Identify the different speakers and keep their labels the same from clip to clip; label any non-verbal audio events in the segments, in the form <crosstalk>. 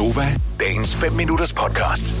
Speaker 1: Gonova, dagens 5 minutters podcast.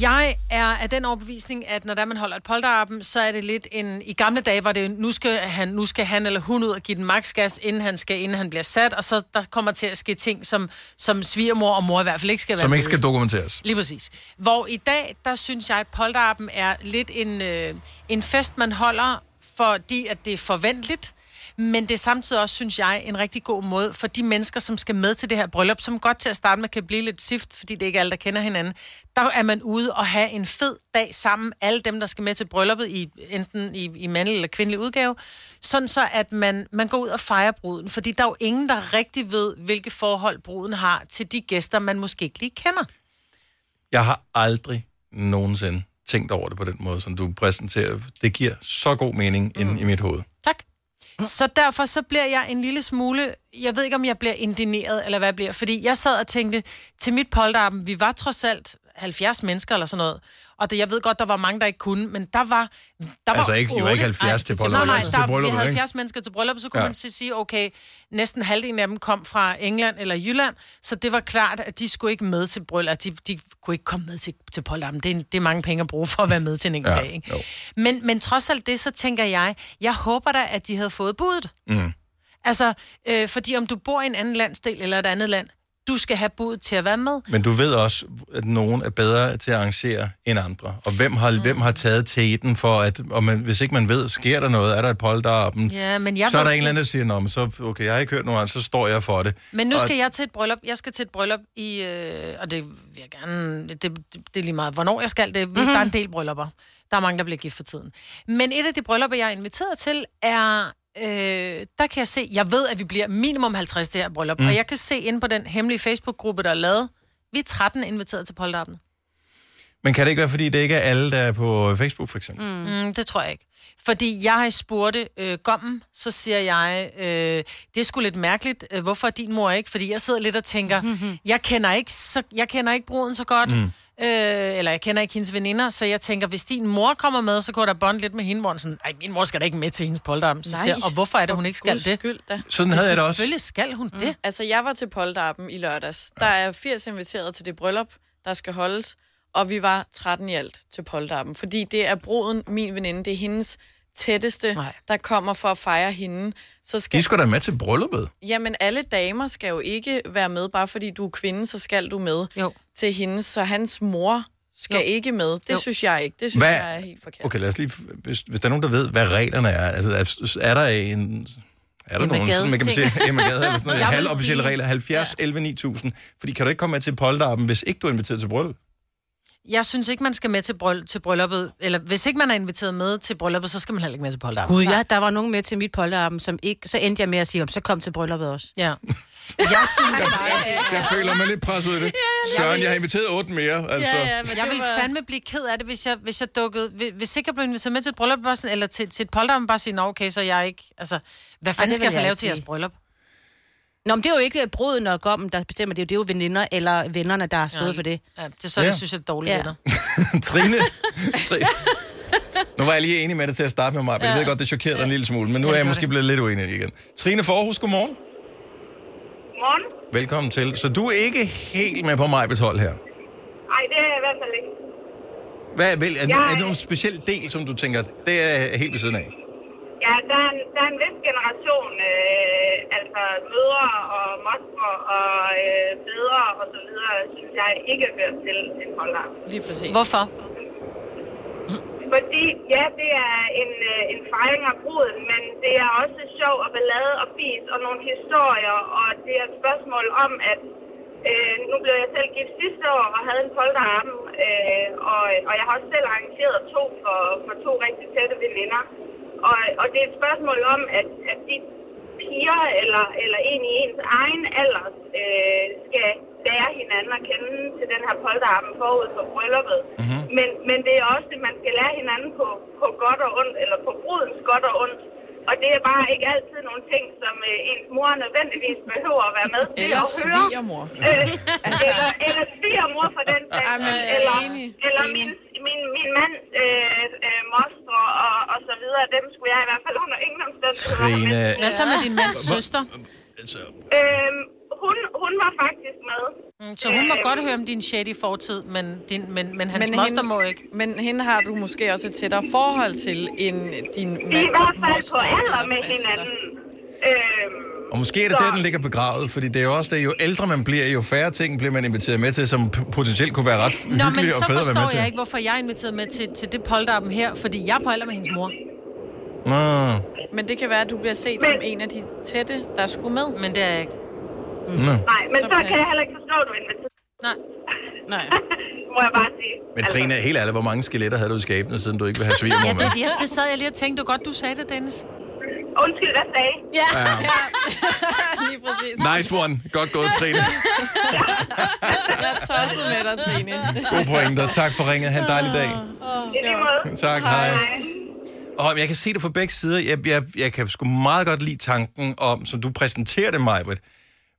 Speaker 2: Jeg er af den overbevisning, at når der man holder et polterappen, så er det lidt en... I gamle dage var det, nu skal han, nu skal han eller hun ud og give den maksgas, inden han skal, inden han bliver sat, og så der kommer til at ske ting, som, som svigermor og mor i hvert fald ikke skal være
Speaker 3: Som ikke skal
Speaker 2: i.
Speaker 3: dokumenteres.
Speaker 2: Lige præcis. Hvor i dag, der synes jeg, at polterappen er lidt en, øh, en fest, man holder, fordi at det er forventeligt. Men det er samtidig også, synes jeg, en rigtig god måde for de mennesker, som skal med til det her bryllup, som godt til at starte med kan blive lidt sift, fordi det er ikke alle, der kender hinanden. Der er man ude og have en fed dag sammen, alle dem, der skal med til brylluppet, i, enten i, i mandlig eller kvindelig udgave, sådan så, at man, man går ud og fejrer bruden. Fordi der er jo ingen, der rigtig ved, hvilke forhold bruden har til de gæster, man måske ikke lige kender.
Speaker 3: Jeg har aldrig nogensinde tænkt over det på den måde, som du præsenterer. Det giver så god mening mm. inde i mit hoved.
Speaker 2: Så derfor så bliver jeg en lille smule, jeg ved ikke om jeg bliver indineret, eller hvad jeg bliver, fordi jeg sad og tænkte, til mit polterappen, vi var trods alt 70 mennesker eller sådan noget, og det, jeg ved godt, der var mange, der ikke kunne, men der var... Der
Speaker 3: Altså
Speaker 2: var
Speaker 3: ikke- I var ikke 70 til polterappen,
Speaker 2: Nej, nej,
Speaker 3: altså til
Speaker 2: der,
Speaker 3: brylluppet,
Speaker 2: vi havde
Speaker 3: ikke?
Speaker 2: 70 mennesker til brylluppet, så kunne
Speaker 3: Ja.
Speaker 2: man så sige, okay, næsten halvdelen af dem kom fra England eller Jylland, så det var klart, at de skulle ikke med til bryllup, de, de kunne ikke komme med til, til polterappen. Det er, det er mange penge at bruge for at være med til en enkelt
Speaker 3: Ja,
Speaker 2: dag, ikke?
Speaker 3: jo.
Speaker 2: Men, men trods alt det, så tænker jeg, jeg håber da, at de havde fået budet.
Speaker 3: Mm.
Speaker 2: Altså, øh, fordi om du bor i en anden landsdel eller et andet land, du skal have bud til at være med.
Speaker 3: Men du ved også, at nogen er bedre til at arrangere end andre. Og hvem har, mm. hvem har taget teten for, at og man, hvis ikke man ved, sker der noget, er der et polterappen,
Speaker 2: Ja, men jeg
Speaker 3: så er der en eller anden, der siger, Nå, men så, okay, jeg har ikke hørt nogen, så står jeg for det.
Speaker 2: Men nu
Speaker 3: Og-
Speaker 2: skal jeg til et bryllup. Jeg skal til et bryllup i, øh, og det vil jeg gerne, det, det, det er lige meget, hvornår jeg skal det. Mm-hmm. Der er en del bryllupper. Der er mange, der bliver gift for tiden. Men et af de bryllupper, jeg er inviteret til, er, øh, der kan jeg se, jeg ved, at vi bliver minimum 50 det her bryllup, mm. og jeg kan se inde på den hemmelige Facebook-gruppe, der er lavet, vi er 13 inviteret til polterappen.
Speaker 3: Men kan det ikke være, fordi det ikke er alle, der er på Facebook, for eksempel? Mm.
Speaker 2: Mm, det tror jeg ikke. Fordi jeg har spurgt øh, gommen, så siger jeg, øh, det er sgu lidt mærkeligt, øh, hvorfor er din mor ikke? Fordi jeg sidder lidt og tænker, <laughs> jeg kender ikke, så, jeg kender ikke bruden så godt, mm. øh, eller jeg kender ikke hendes veninder, så jeg tænker, hvis din mor kommer med, så går der bånd lidt med hende, hvor sådan, ej, min mor skal da ikke med til hendes polterappen. Så
Speaker 4: Nej.
Speaker 2: siger, og hvorfor er det, hun ikke skal
Speaker 4: Guds
Speaker 2: det?
Speaker 4: Skyld, da.
Speaker 3: Sådan havde jeg det også.
Speaker 2: Selvfølgelig skal hun det.
Speaker 4: Altså, jeg var til polterappen i lørdags. Der er 80 inviteret til det bryllup, der skal holdes, og vi var 13 i alt til polterappen. Fordi det er bruden, min veninde, det er hendes tætteste,
Speaker 2: Nej.
Speaker 4: der kommer for at fejre hende. Så skal,
Speaker 3: De skal da med til brylluppet.
Speaker 4: Jamen, alle damer skal jo ikke være med, bare fordi du er kvinde, så skal du med
Speaker 2: Jo.
Speaker 4: til hende. Så hans mor skal
Speaker 2: Jo.
Speaker 4: ikke med. Det
Speaker 2: Jo.
Speaker 4: synes jeg ikke. Det synes
Speaker 3: Hvad-
Speaker 4: jeg er helt forkert.
Speaker 3: Okay, lad os lige... Hvis, hvis der er nogen, der ved, hvad reglerne er, altså er, er der en... Er der nogen, sådan, man kan
Speaker 2: Gade-ting.
Speaker 3: sige, Emma Gade eller sådan noget, <laughs>
Speaker 2: Jeg vil
Speaker 3: halvofficielle regler, 70, 11, 9000, fordi kan du ikke komme med til polterappen, hvis ikke du er inviteret til bryllup?
Speaker 2: Jeg synes ikke, man skal med til, bryll- til brylluppet, eller hvis ikke man er inviteret med til brylluppet, så skal man heller ikke med til polterappen.
Speaker 5: Gud ja, der var nogen med til mit polterappen, som ikke... Så endte jeg med at sige, om så kom til brylluppet også.
Speaker 2: Ja. <laughs> Jeg synes bare,
Speaker 3: Jeg føler mig lidt presset ud af det. Søren, jeg har inviteret otte mere, altså.
Speaker 4: men
Speaker 2: Jeg vil fandme blive ked af det, hvis jeg, hvis jeg dukkede... Hvis, ikke jeg blev inviteret med til et bryllup, eller til, til et polterappen, bare sige, nå okay, så jeg ikke... Altså, hvad fanden
Speaker 5: det
Speaker 2: skal jeg så
Speaker 5: jeg
Speaker 2: lave til jeres bryllup?
Speaker 5: Nå, men det er jo ikke bruden og gommen, der bestemmer det. Det er jo veninder eller vennerne, der har stået
Speaker 2: Ja.
Speaker 5: for det.
Speaker 2: Ja, det er så,
Speaker 3: Ja.
Speaker 2: ja. det synes jeg er dårligt
Speaker 5: Ja.
Speaker 2: ja. venner. <laughs>
Speaker 3: Trine, Trine. Nu var jeg lige enig med det til at starte med mig, men jeg ved godt, det chokerede dig en lille smule, men nu er jeg måske
Speaker 2: det.
Speaker 3: blevet lidt uenig igen. Trine Forhus, godmorgen.
Speaker 6: Morgen?
Speaker 3: Velkommen til. Så du er ikke helt med på mig hold her.
Speaker 6: Nej, det er jeg i hvert fald ikke.
Speaker 3: Hvad, vel, er,
Speaker 6: Jeg-
Speaker 3: er det nogen speciel del, som du tænker, det er helt ved siden af?
Speaker 6: Ja, der er en, der er en vis generation, øh, altså mødre og mostre og øh, fædre og så videre, synes jeg ikke hører til en holdart.
Speaker 4: Lige præcis.
Speaker 2: Hvorfor?
Speaker 6: Fordi, ja, det er en, øh, en fejring af bruden, men det er også sjov og ballade og fis og nogle historier, og det er et spørgsmål om, at øh, nu blev jeg selv gift sidste år og havde en polterappen, øh, og, og jeg har også selv arrangeret to for, for to rigtig tætte veninder. Og, og det er et spørgsmål om, at, at de piger eller, eller en i ens egen alder øh, skal lære hinanden at kende til den her polterappen forud for brylluppet. Mm-hmm. Men, men det er også, at man skal lære hinanden på, på godt og ondt, eller på brudens godt og ondt. Og det er bare ikke altid nogle ting, som øh, ens mor nødvendigvis behøver at være med til
Speaker 4: Eller
Speaker 6: at høre.
Speaker 4: svigermor.
Speaker 6: Øh, eller, eller svigermor for den sags
Speaker 4: er
Speaker 6: eller,
Speaker 4: enig.
Speaker 6: eller
Speaker 4: Enig.
Speaker 6: min, min, min mands øh, øh, mostre og, og så videre. Dem skulle jeg i hvert fald under ingen omstændigheder.
Speaker 3: Trine,
Speaker 2: Hvad så med din mands søster?
Speaker 3: altså,
Speaker 6: Øhm, hun, hun var faktisk med.
Speaker 2: Mm, Så hun må godt høre om din shady fortid, men, din, men, men hans
Speaker 4: Men
Speaker 2: moster
Speaker 4: hende-
Speaker 2: må ikke.
Speaker 4: Men hende har du måske også et tættere forhold til, end din
Speaker 6: er
Speaker 4: mands
Speaker 6: i hvert fald
Speaker 4: moster
Speaker 6: på alder
Speaker 4: eller
Speaker 6: med hinanden. Øhm,
Speaker 3: Og måske er det
Speaker 6: Så-
Speaker 3: der, den ligger begravet, fordi det er jo også det, jo ældre man bliver, jo færre ting bliver man inviteret med til, som potentielt kunne være ret
Speaker 2: Nå, men
Speaker 3: hyggelige og
Speaker 2: så
Speaker 3: fede at være med
Speaker 2: forstår
Speaker 3: til.
Speaker 2: jeg ikke, hvorfor jeg er inviteret med til, til det polterappen her, fordi jeg er på alder med hendes mor.
Speaker 3: Nå.
Speaker 4: Men det kan være, at du bliver set
Speaker 6: Men-
Speaker 4: som en af de tætte, der skulle med.
Speaker 2: Men det er jeg ikke.
Speaker 3: Nå.
Speaker 6: nej, men
Speaker 4: Så
Speaker 6: så, kan jeg heller ikke forstå, at du er inviteret.
Speaker 2: Nej.
Speaker 5: Nej. <laughs>
Speaker 6: må jeg bare sige.
Speaker 3: Men Trine, helt ærligt, hvor mange skeletter havde du i skabene, siden du ikke vil have <laughs> svigermor
Speaker 2: Ja,
Speaker 3: med?
Speaker 2: det, det, det sad jeg lige og tænkte, var godt, du sagde det, Dennis.
Speaker 6: Undskyld, hvad sagde?
Speaker 4: Ja, ja. <laughs> <laughs> lige præcis.
Speaker 3: Nice one. Godt gået, Trine. <laughs>
Speaker 4: Jeg er tosset med dig, Trine.
Speaker 3: God pointer. Tak for ringet. Ha' en dejlig dag.
Speaker 6: Måde.
Speaker 3: Tak, hej.
Speaker 6: Hej.
Speaker 3: Og jeg kan se det fra begge sider. Jeg, jeg, jeg kan sgu meget godt lide tanken om, som du præsenterer det, Majbrit,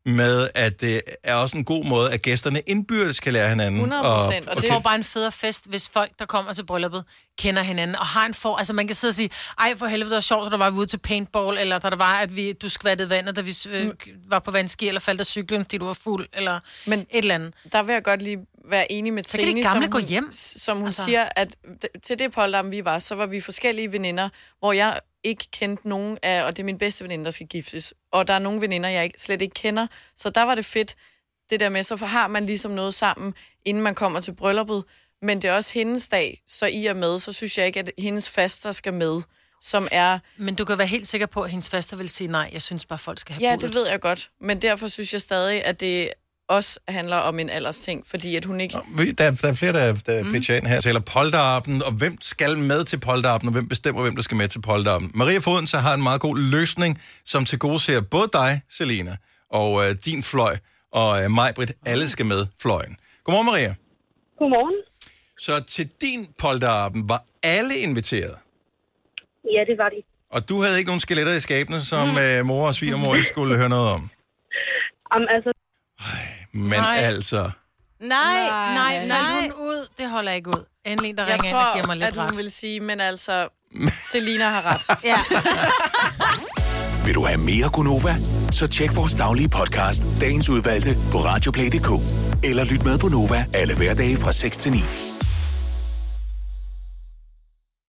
Speaker 3: med at det er også en god måde, at gæsterne indbyrdes kan lære hinanden.
Speaker 4: 100 procent.
Speaker 2: Og
Speaker 4: Og
Speaker 2: det
Speaker 4: det
Speaker 2: får bare en federe fest, hvis folk, der kommer til brylluppet, kender hinanden og har en for... Altså, man kan sidde og sige, ej, for helvede, det var sjovt, at der var vi ude til paintball, eller da der var, at vi, du skvattede vandet, da vi øh, var på vandski, eller faldt af cyklen, fordi du var fuld, eller
Speaker 4: Men-
Speaker 2: et eller andet.
Speaker 4: der vil jeg godt lige være enig med
Speaker 2: Så kan de
Speaker 4: Trine,
Speaker 2: gamle
Speaker 4: som
Speaker 2: gå hjem.
Speaker 4: som hun
Speaker 2: Altså.
Speaker 4: siger, at til det polterappen, vi var, så var vi forskellige veninder, hvor jeg ikke kendte nogen af, og det er min bedste veninde, der skal giftes. Og der er nogle veninder, jeg ikke, slet ikke kender. Så der var det fedt, det der med, så har man ligesom noget sammen, inden man kommer til brylluppet. Men det er også hendes dag, så I er med, så synes jeg ikke, at hendes faster skal med, som er
Speaker 2: Men du kan være helt sikker på, at hendes faster vil sige nej. Jeg synes bare, folk skal have
Speaker 4: Ja,
Speaker 2: budet.
Speaker 4: det ved jeg godt. Men derfor synes jeg stadig, at det også handler om en alders ting, fordi at hun ikke...
Speaker 3: Der, der er flere, der, der mm. pitcher ind her, taler polterappen, og hvem skal med til polterappen, og hvem bestemmer, hvem der skal med til polterappen. Maria Foden så har en meget god løsning, som tilgodeser både dig, Selena, og øh, din fløj, og øh, mig, Britt, alle skal med fløjen. Godmorgen, Maria.
Speaker 6: Godmorgen.
Speaker 3: Så til din polterappen var alle inviteret,
Speaker 6: Ja, det var de.
Speaker 3: og du havde ikke nogen skeletter i skabene, som øh, mor og svigermor ikke skulle høre noget om.
Speaker 6: Om, altså,
Speaker 3: Men
Speaker 2: Nej.
Speaker 3: altså...
Speaker 5: Nej,
Speaker 2: Nej, faldt
Speaker 5: nej.
Speaker 2: hun ud? Det holder ikke ud. Endelig en, der
Speaker 4: Jeg
Speaker 2: ringer ind og giver
Speaker 4: tror,
Speaker 2: mig lidt
Speaker 4: at hun
Speaker 2: ret.
Speaker 4: vil sige, men altså, <laughs> Selina har ret.
Speaker 5: Ja.
Speaker 1: Vil du have mere Gunova? Så tjek vores daglige podcast, dagens udvalgte, på radioplay.dk. Eller lyt med på Nova alle hverdage fra 6 til 9.